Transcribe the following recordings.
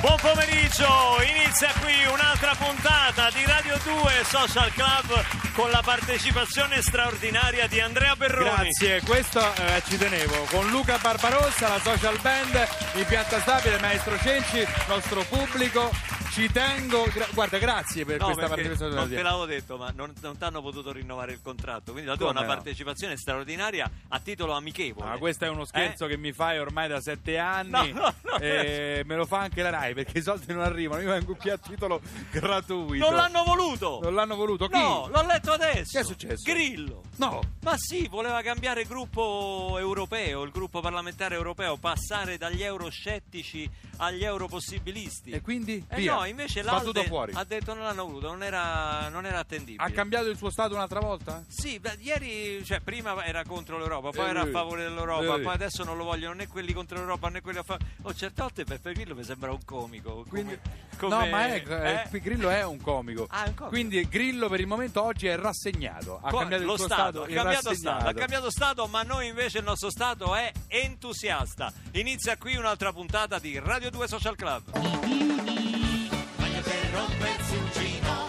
Buon pomeriggio, inizia qui un'altra puntata di Radio 2 Social Club con la partecipazione straordinaria di Andrea Berroni. Grazie, questo eh, ci tenevo. Con Luca Barbarossa, la social band, in pianta stabile, Maestro Cenci, nostro pubblico. Ci tengo, gra- guarda, grazie per No, questa partecipazione. non te l'avevo detto, ma non, non ti hanno potuto rinnovare il contratto. Quindi la tua è una no? partecipazione straordinaria a titolo amichevole. Ma questo è uno scherzo Eh? che mi fai ormai da sette anni No, no, no. e me lo fa anche la RAI perché i soldi non arrivano. Io vengo qui a titolo gratuito. Non l'hanno voluto! Non l'hanno voluto? Chi? No, l'ho letto adesso. Che è successo? Grillo. No. Ma sì, voleva cambiare gruppo europeo, il gruppo parlamentare europeo, passare dagli euroscettici agli europossibilisti. E quindi? Eh Via. no, invece l'Alde fuori. ha detto non l'hanno voluto, non era, non era attendibile. Ha cambiato il suo stato un'altra volta? Sì, beh, ieri, cioè, prima era contro l'Europa, poi Eh, era a eh, favore dell'Europa, eh. poi adesso non lo vogliono né quelli contro l'Europa né quelli a favore. Oh, certe volte Beppe Grillo mi sembra un comico. Quindi- come- no, ma è, eh? eh, Grillo è un comico. Ah, è un comico. Quindi Grillo per il momento oggi è rassegnato. Ha Co- cambiato lo il suo stato, stato. ha cambiato stato, ha cambiato stato, ma noi invece il nostro stato è entusiasta. Inizia qui un'altra puntata di Radio 2 Social Club. Meglio che rompersi un gino,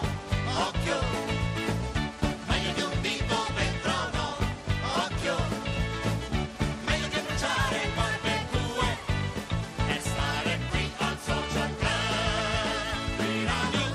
occhio. Meglio di un dito per occhio. Meglio che bruciare barbecue e stare qui al social club di Radio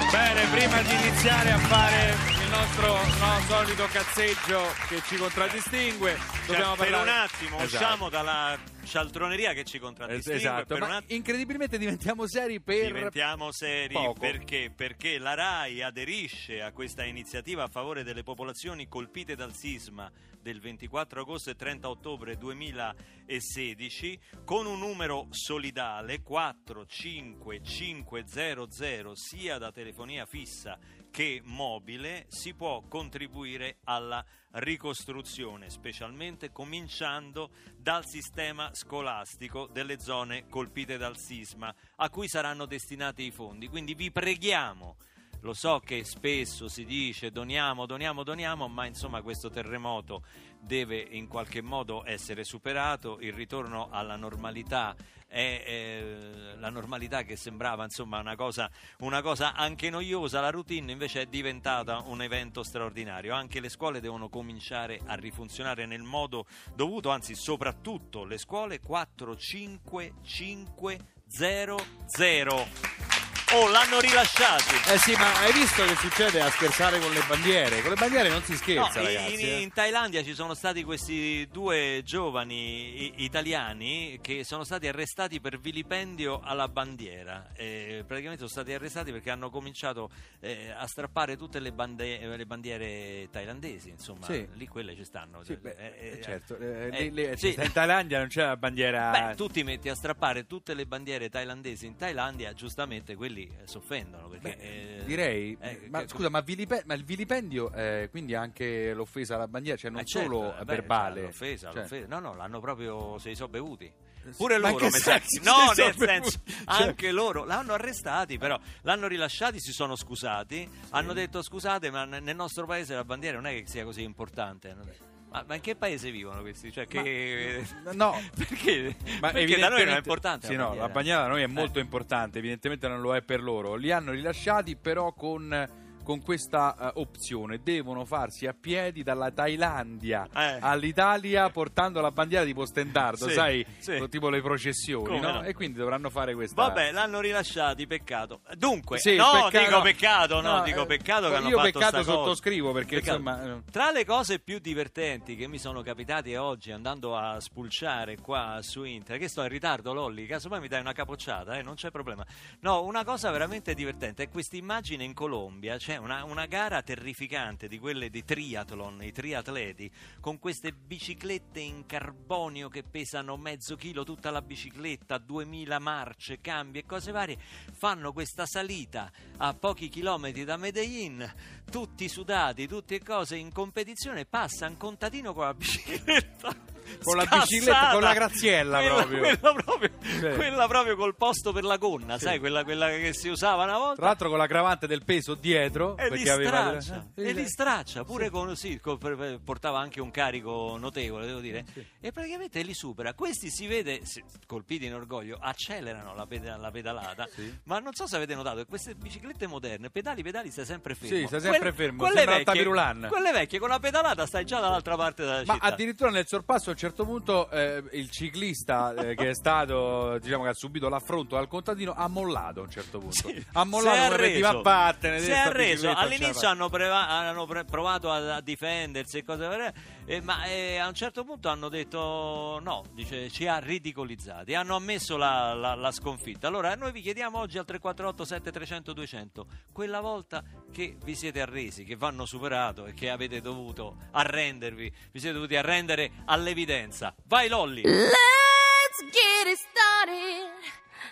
2. Bene, prima di iniziare a fare nostro no, solito cazzeggio che ci contraddistingue, dobbiamo Cioè, per un attimo Esatto. usciamo dalla cialtroneria che ci contraddistingue. Esatto, per un ma attimo incredibilmente diventiamo seri per Diventiamo seri poco. perché? Perché la RAI aderisce a questa iniziativa a favore delle popolazioni colpite dal sisma del 24 agosto e 30 ottobre 2016 con un numero solidale 45500 sia da telefonia fissa che mobile si può contribuire alla ricostruzione, specialmente cominciando dal sistema scolastico delle zone colpite dal sisma, a cui saranno destinati i fondi. Quindi vi preghiamo. Lo so che spesso si dice doniamo, doniamo, doniamo, ma insomma questo terremoto deve in qualche modo essere superato, il ritorno alla normalità è eh, la normalità che sembrava insomma una cosa, una cosa anche noiosa, la routine invece è diventata un evento straordinario, anche le scuole devono cominciare a rifunzionare nel modo dovuto, anzi soprattutto le scuole 45500. Oh, l'hanno rilasciati. Eh sì, ma hai visto che succede a scherzare con le bandiere? Con le bandiere non si scherza, No, ragazzi. in, eh. in Thailandia ci sono stati questi due giovani i- italiani che sono stati arrestati per vilipendio alla bandiera. Eh, praticamente sono stati arrestati perché hanno cominciato eh, a strappare tutte le, bande- le bandiere thailandesi. Insomma, Sì. lì quelle ci stanno. Sì, beh, Eh, eh, eh, certo, lì- lì- sì. in Thailandia non c'è la bandiera. Beh, tu ti metti a strappare tutte le bandiere thailandesi in Thailandia, giustamente quelli eh, si offendono. Perché, Beh, eh, direi, eh, ma che- scusa, ma, vilipe- ma il vilipendio è quindi anche l'offesa alla bandiera, cioè non Eh, certo, solo eh, beh, verbale. cioè, l'offesa, Cioè, l'offesa. No, no, l'hanno proprio se li sono bevuti. Pure loro, mi sa- no, nel senso? Cioè- anche loro l'hanno arrestati, però l'hanno rilasciati, si sono scusati, hanno detto scusate, ma nel nostro paese la bandiera non è che sia così importante. Hanno detto, Ma, ma in che paese vivono questi? Cioè, che... No, perché? Ma perché da noi non è importante. Sì, la no, bandiera. la bandiera da noi è Eh. molto importante, evidentemente non lo è per loro. Li hanno rilasciati però con, con questa eh, opzione, devono farsi a piedi dalla Thailandia Eh. all'Italia portando la bandiera tipo stendardo, Sì, sai, sì. tipo le processioni, no? no? E quindi dovranno fare questa Vabbè, l'hanno rilasciati, peccato. Dunque, Sì, no, pecca- dico peccato, no, No, dico eh, peccato che hanno io fatto peccato sta cosa. sottoscrivo, perché, Peccato. insomma, eh. Tra le cose più divertenti che mi sono capitate oggi andando a spulciare qua su internet, che sto in ritardo Lolli, casomai mi dai una capocciata, eh, non c'è problema. No, una cosa veramente divertente è questa immagine in Colombia, c'è una, una gara terrificante di quelle di triathlon, i triatleti, con queste biciclette in carbonio che pesano mezzo chilo tutta la bicicletta, 2000 marce, cambi e cose varie, fanno questa salita a pochi chilometri da Medellin, tutti sudati, tutte cose in competizione, passa un contadino con la bicicletta. Con la bicicletta, con la graziella quella, proprio. Quella proprio, Sì. quella proprio col posto per la gonna, sai, quella, quella che si usava una volta. Tra l'altro con la gravante del peso dietro. E li aveva straccia, Sì, e li straccia pure con sì, con- per- portava anche un carico notevole, devo dire, e praticamente li supera. Questi si vede, colpiti in orgoglio, accelerano la, peda- la pedalata, Sì. ma non so se avete notato che queste biciclette moderne, pedali, pedali, stai sempre fermo. Sì, stai sempre fermo, Quelle sembra vecchie, quelle vecchie con la pedalata stai già dall'altra parte della Ma città. addirittura nel sorpasso a un certo punto eh, il ciclista eh, che è stato, diciamo che ha subito l'affronto dal contadino ha mollato a un certo punto. Sì, ha mollato arreso. "Ma vattene, si è arreso all'inizio faccio". hanno, preva- hanno pre- provato a, a difendersi e cose varie, eh, ma eh, a un certo punto hanno detto no dice ci ha ridicolizzati hanno ammesso la, la- la sconfitta allora noi vi chiediamo oggi al 348 7300 200 quella volta che vi siete arresi che vanno superato e che avete dovuto arrendervi vi siete dovuti arrendere all'evidenza. Vai Lolli! Let's get it started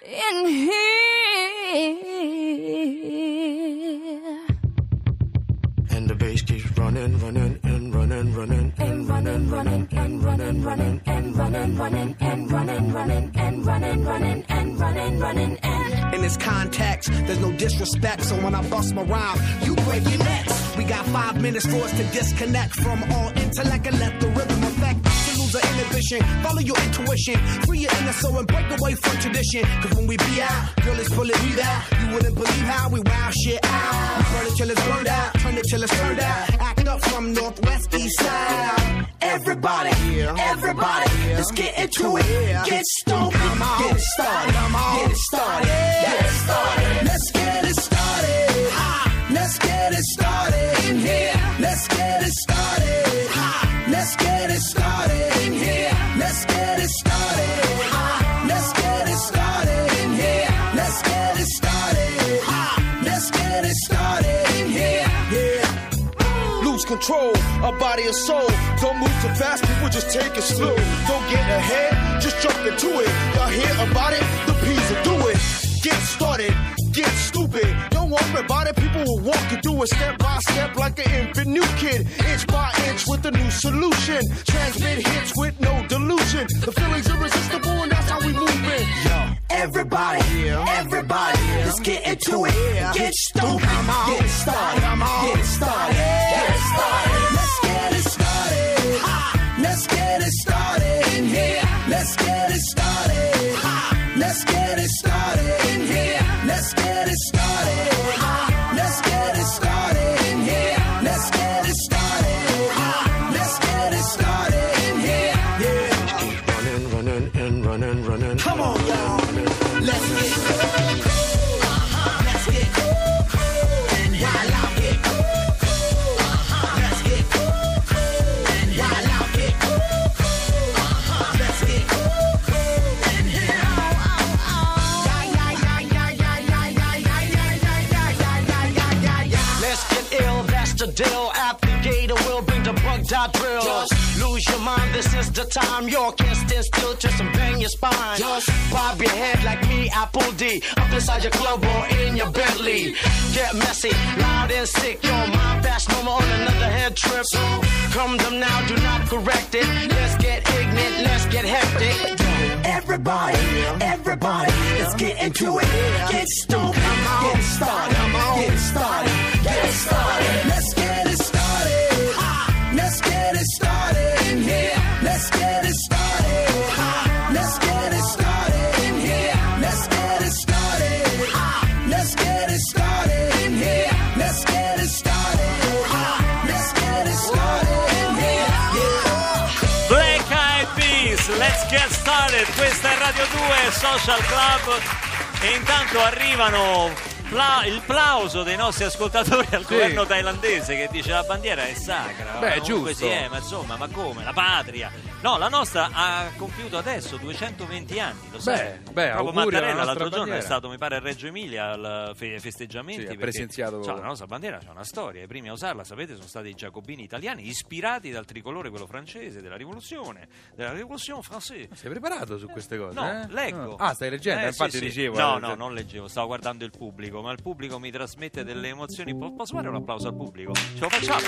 in here. Running, running, and running, running, And running, running, and running, running, and running, running, and running, running, and running, running, and running, running, and. In this context, there's no disrespect, so when I bust my rhyme, you break your necks. We got five minutes for us to disconnect from all intellect and let the rhythm affect lose inhibition. Follow your intuition, free your inner soul and break away from tradition. Cause when we be out, girl, it's of weed out. You wouldn't believe how we wow shit out. We burn it till it's burned out, turn it till it's turned out. From northwest east side. Everybody, everybody, let's get into it. Get stoked, get it started, get it started, get it started. Let's get it started. Let's get it started in here. Let's get it started. Let's get it started in here. Let's get it started. Control of body and soul. Don't move too fast, people just take it slow. Don't get ahead, just jump into it. Y'all hear about it? The P's will do about it, people will walk you through it step by step like an infant new kid. Inch by inch with a new solution. Transmit hits with no delusion. The feeling's irresistible and that's how we move it. Everybody, everybody, let's get into it. Get stupid, get it started, get it started, get started. Let's get it started. Ha! Let's get it started in here. Let's get it started. You can't stand still, twist and bang your spine. Just bob your head like me, Apple D. Up inside your club or in your Bentley. Get messy, loud and sick. Your mind fast, no more on another head trip. So come them now, do not correct it. Let's get ignorant, let's get hectic. Everybody, everybody, let's get into it. Get stoked, get started, get started, get started. Radio 2 Social Club. E intanto arrivano pla- il plauso dei nostri ascoltatori al governo thailandese che dice la bandiera è sacra. Beh, giusto. sì, eh, ma insomma, ma come? La patria. No, la nostra ha compiuto adesso 220 anni, lo sai. Beh, beh, Proprio Mattarella l'altro giorno è bandiera. stato, mi pare, a Reggio Emilia al fe- festeggiamenti. Sì, ha perché, presenziato- cioè, la nostra bandiera c'è una storia. I primi a usarla, sapete, sono stati i giacobini italiani, ispirati dal tricolore, quello francese, della rivoluzione, della rivoluzione francese. Sei preparato su queste cose? No, eh? leggo. Ah, stai leggendo? Eh, Infatti sì, sì. dicevo. No, eh, no, non leggevo, stavo guardando il pubblico, ma il pubblico mi trasmette delle emozioni. Po- posso fare un applauso al pubblico? Ce lo facciamo?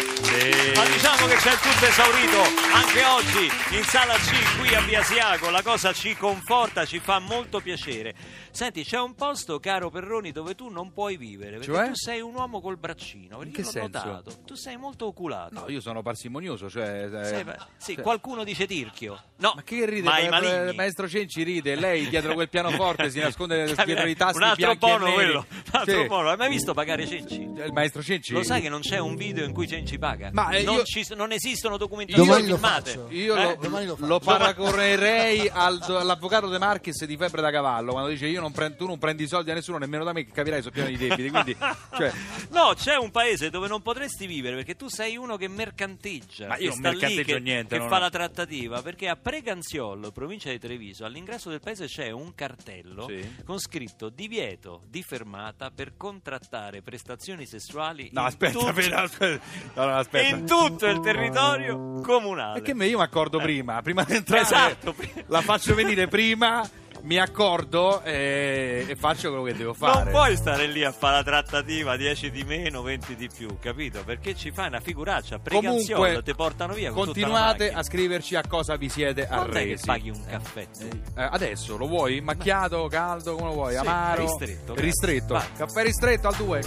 Ma diciamo che c'è il tutto esaurito anche oggi in sala C qui a Via Siago, la cosa ci conforta, ci fa molto piacere. Senti, c'è un posto, caro Perroni, dove tu non puoi vivere, perché Cioè? tu sei un uomo col braccino, perché In che senso? notato. Tu sei molto oculato. No, io sono parsimonioso, cioè... eh, Sei sì, cioè- qualcuno dice tirchio. No, Ma che ride? ma i Eh, eh, Maestro Cenci ride, lei dietro quel pianoforte si nasconde dietro i tasti un altro bono neri. quello, altro Sì. bono. Hai mai visto pagare Cenci? Il maestro Cenci? Lo sai che non c'è un video in cui Cenci paga? Ma, eh, non, io- ci- non esistono documentazioni Domani lo filmate. faccio. Io Eh? lo, domani lo faccio. lo paragonerei al- all'avvocato De Marchis di Febbre da Cavallo quando dice io non prendo, tu non prendi soldi a nessuno nemmeno da me che capirai sono pieno di debiti quindi cioè, No, c'è un paese dove non potresti vivere perché tu sei uno che mercanteggia. Ma io che non sta lì, mercanteggio che, niente, Che non fa la trattativa perché a Preganziolo, provincia di Treviso, all'ingresso del paese c'è un cartello Sì. con scritto divieto di fermata per contrattare prestazioni sessuali no in, aspetta, tutto, aspetta, aspetta. No, no, aspetta. in tutto il territorio comunale. perché me io mi accordo prima prima di entrare Esatto. la faccio venire prima mi accordo e, e faccio quello che devo fare Non puoi stare lì a fare la trattativa 10 di meno, 20 di più, capito? Perché ci fai una figuraccia, comunque ti portano via con tutta la continuate a scriverci a cosa vi siete Quando è che arresi paghi un caffè? tu? Eh, adesso lo vuoi? Macchiato, caldo, come lo vuoi? Sì, Amaro? ristretto, grazie. Ristretto. Vai. Caffè ristretto al 2.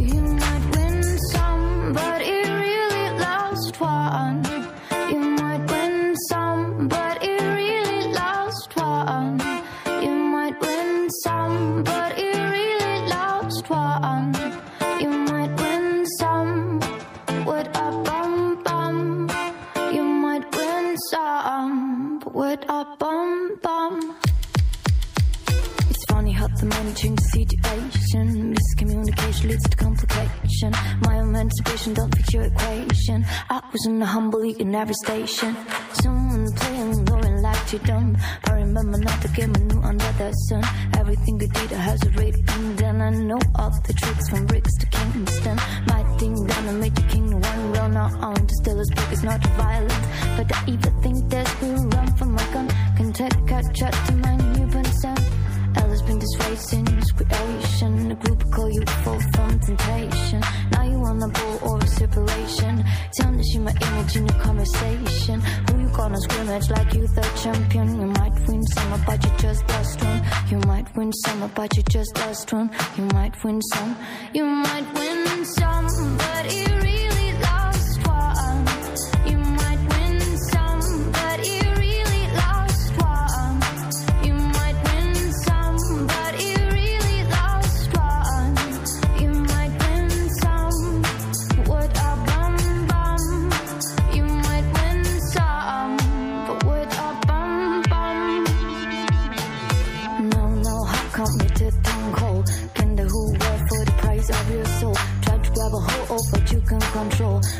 You might win some, but it really lost one. The money changes the situation. Miscommunication leads to complication. My emancipation don't fit your equation. I was in a humble in every station. Someone playing and like you dumb. I remember not to get my new under the sun. Everything you did has a rate being done. I know all the tricks from bricks to Kingston. My thing done and made the king one Well, now on. Still as big as not violent. But I even think there's will run from my gun. Can take a shot to my. Disracing his creation. The group call you full from temptation. Now you want a bull or a separation. Tell me she my image in your conversation. Who you gonna scrimmage like you the champion? You might win some, but you just lost one. You might win some, but you just lost one. You might win some. You might win some, but it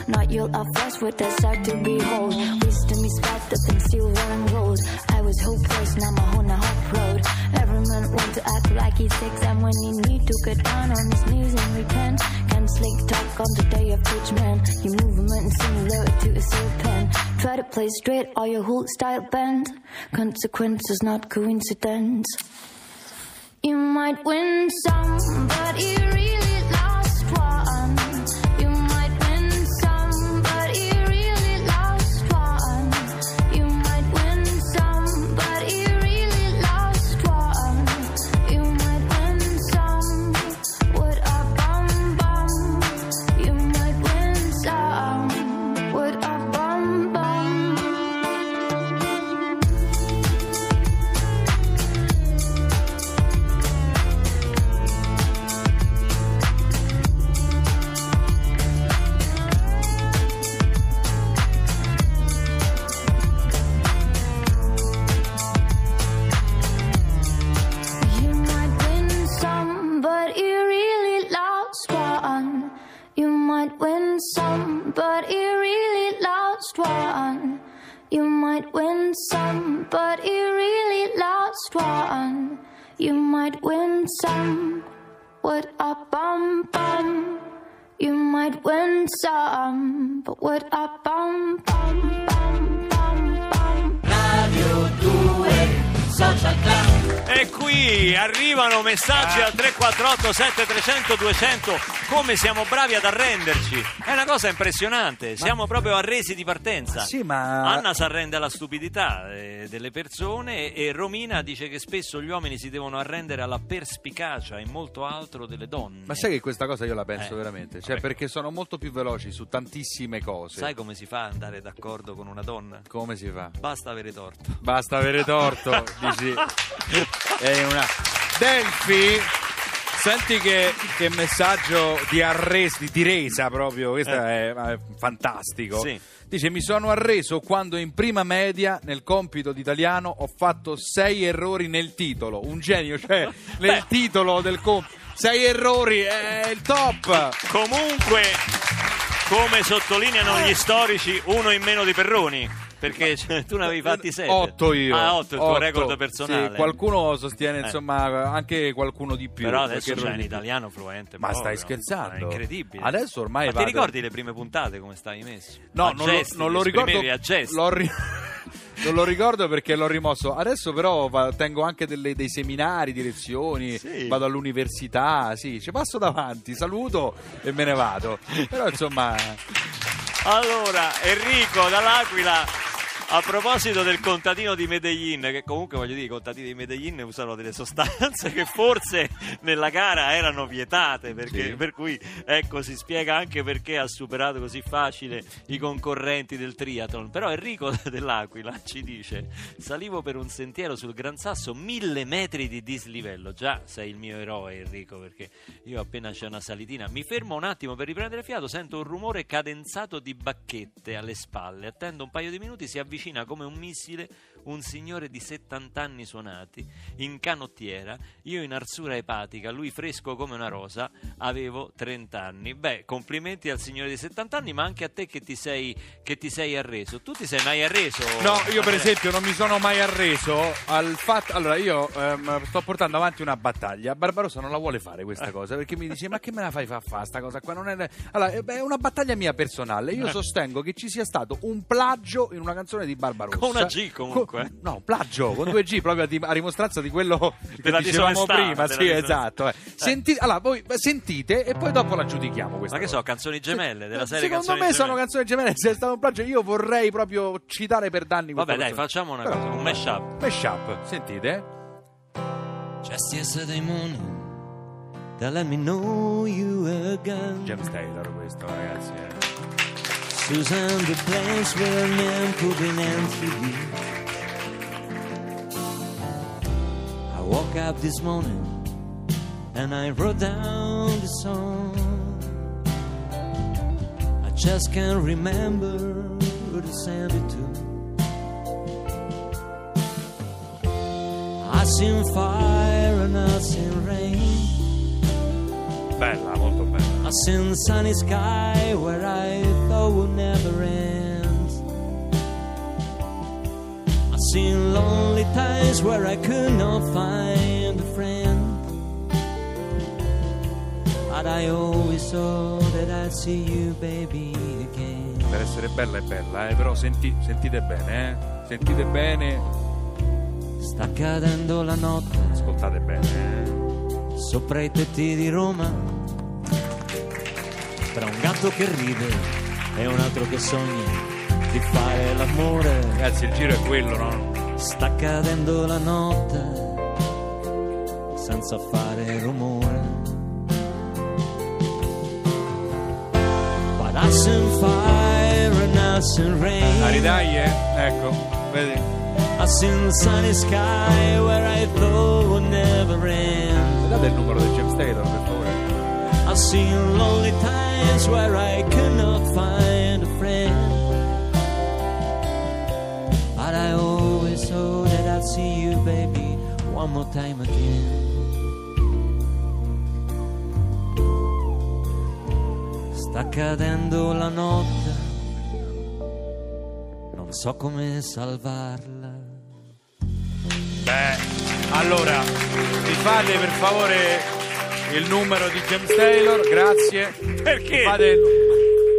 Not you'll are flesh with the sight to behold. Wisdom is better than silver and gold. I was hopeless, now my whole hope road. Every man want to act like he's six, and when he need to get down on his knees and repent. Can slick talk on the day of judgment. Your movement is similar to a serpent. Try to play straight or your whole style bend. Consequences, not coincidence. You might win some, but you might win some, but with a bum bum bum bum bum. E qui arrivano messaggi al 348 7300 200 come siamo bravi ad arrenderci. È una cosa impressionante, siamo proprio arresi di partenza. Sì, ma... Anna si arrende alla stupidità eh, delle persone e Romina dice che spesso gli uomini si devono arrendere alla perspicacia e molto altro delle donne. Ma sai che questa cosa io la penso Eh, veramente? Cioè, vabbè. perché sono molto più veloci su tantissime cose. Sai come si fa ad andare d'accordo con una donna? come si fa? Basta avere torto. Basta avere torto, dici. È una. Delfi. Senti che, che messaggio di arresto, di resa proprio, questo è, è fantastico. Sì. Dice mi sono arreso quando in prima media nel compito di italiano ho fatto sei errori nel titolo. Un genio, cioè nel Beh. titolo del compito. Sei errori, è il top. Comunque, come sottolineano gli storici, uno in meno di Perroni. Perché cioè, tu ne avevi fatti sette. Otto io. Ah, otto, il tuo Otto. record personale. Sì, qualcuno sostiene, Eh. insomma, anche qualcuno di più. Però adesso c'è in più. italiano fluente. Ma proprio. stai scherzando? È incredibile. Adesso ormai Ma ti vado- ricordi le prime puntate come stavi messo? No, non, gesti, lo, non lo ti ricordo. a gesti. l'ho ri- non lo ricordo perché l'ho rimosso. Adesso però tengo anche delle- dei seminari di lezioni, Sì. vado all'università, sì, ci passo davanti, saluto e me ne vado. Però insomma, Allora, Enrico dall'Aquila. A proposito del contadino di Medellin, che comunque voglio dire, i contadini di Medellin usano delle sostanze che forse nella gara erano vietate, perché, Sì. per cui ecco si spiega anche perché ha superato così facile i concorrenti del triathlon. Però Enrico dell'Aquila ci dice: Salivo per un sentiero sul Gran Sasso, mille metri di dislivello. Già sei il mio eroe, Enrico, perché io appena c'è una salitina mi fermo un attimo per riprendere fiato, sento un rumore cadenzato di bacchette alle spalle. Attendo un paio di minuti, si avvicina come un missile un signore di 70 anni suonati, in canottiera, io in arsura epatica, lui fresco come una rosa, avevo 30 anni. Beh, complimenti al signore di 70 anni, ma anche a te che ti sei, che ti sei arreso. Tu ti sei mai arreso? no, io per esempio non mi sono mai arreso al fatto. Allora, io ehm, sto portando avanti una battaglia. Barbarossa non la vuole fare questa cosa perché mi dice: Ma che me la fai fa fare sta cosa qua? Non è... Allora, eh, è una battaglia mia personale. Eh. Io sostengo che ci sia stato un plagio in una canzone di Barbarossa. Con una G, comunque. Co- no, plagio con due G proprio a, di- a dimostranza di quello che Della dicevamo disonestà, prima. Sì, esatto. eh. Senti- allora, voi sentite e poi dopo la giudichiamo questa Ma che cosa. so, canzoni gemelle della serie Secondo canzoni me sono gemelle. canzoni gemelle. Se è stato un plagio, io vorrei proprio citare per danni Vabbè, dai, canzone. facciamo una Però- cosa, un mashup. Mashup, sentite. Just yesterday morning, they let me know you gone. James Taylor questo, ragazzi. eh. Susan, the place where men could be named to woke up this morning and I wrote down the song. I just can't remember who to send it to. I seen fire and I seen rain. Bella, molto bella. I seen sunny sky where I thought would never end. Seen lonely times where I could not find a friend. But I always thought that I'd see you, baby, again. Per essere bella è bella, eh, però senti- sentite bene, eh. Sentite bene, Sta cadendo la notte ascoltate bene. eh. sopra i tetti di Roma. Tra un gatto che ride e un altro che sogna di fare l'amore. Ragazzi, il giro è quello, no? Sta cadendo la notte senza fare rumore. But I seen fire and I seen rain. A ridaglie? Ecco, vedi? I seen sunny sky where I thought would never end. Date il numero del James Taylor, per favore. I seen lonely times where I could not find a friend. One more time again. Sta cadendo la notte, non so come salvarla. Beh, allora, mi fate per favore il numero di James Taylor, grazie. Perché? Fate il-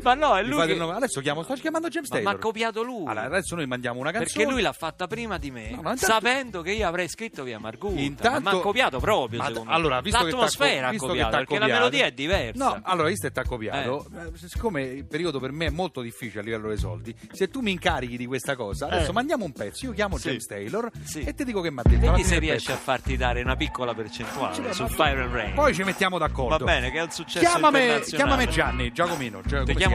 Ma no, è Mi lui fate che- il nome. Adesso chiamo, sto chiamando James Ma mi Taylor. ha copiato lui. Allora, adesso noi mandiamo una canzone. Perché lui l'ha fatta prima di me, No, ma intanto- sapendo che io avrei scritto via Margutta. Intanto- Ma mi ha copiato proprio, Ma- secondo allora, visto che t'ha L'atmosfera ha visto che copiato, t'ha perché la copiato- melodia è diversa. No, allora, visto che ti ha copiato, eh, siccome il periodo per me è molto difficile a livello dei soldi, se tu mi incarichi di questa cosa, adesso Eh. mandiamo un pezzo, io chiamo Sì. James Taylor Sì. e ti dico che mi ha detto. alla Vedi fine se del riesce a pezzo. farti dare una piccola percentuale su Fire and Rain. Poi ci mettiamo d'accordo. Va bene, che è un successo Chiamame, internazionale. chiamami Gianni, Giacomino. Gia- come Ti chiamo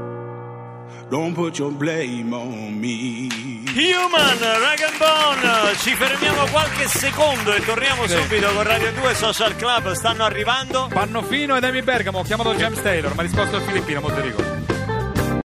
Don't put your blame on me. Human, Rag and Bone, ci fermiamo qualche secondo e torniamo Sì. subito con Radio 2 Social Club, stanno arrivando. Pannofino ed Amy Bergamo, ho chiamato James Taylor, mi ha risposto il filippino, mo te dico.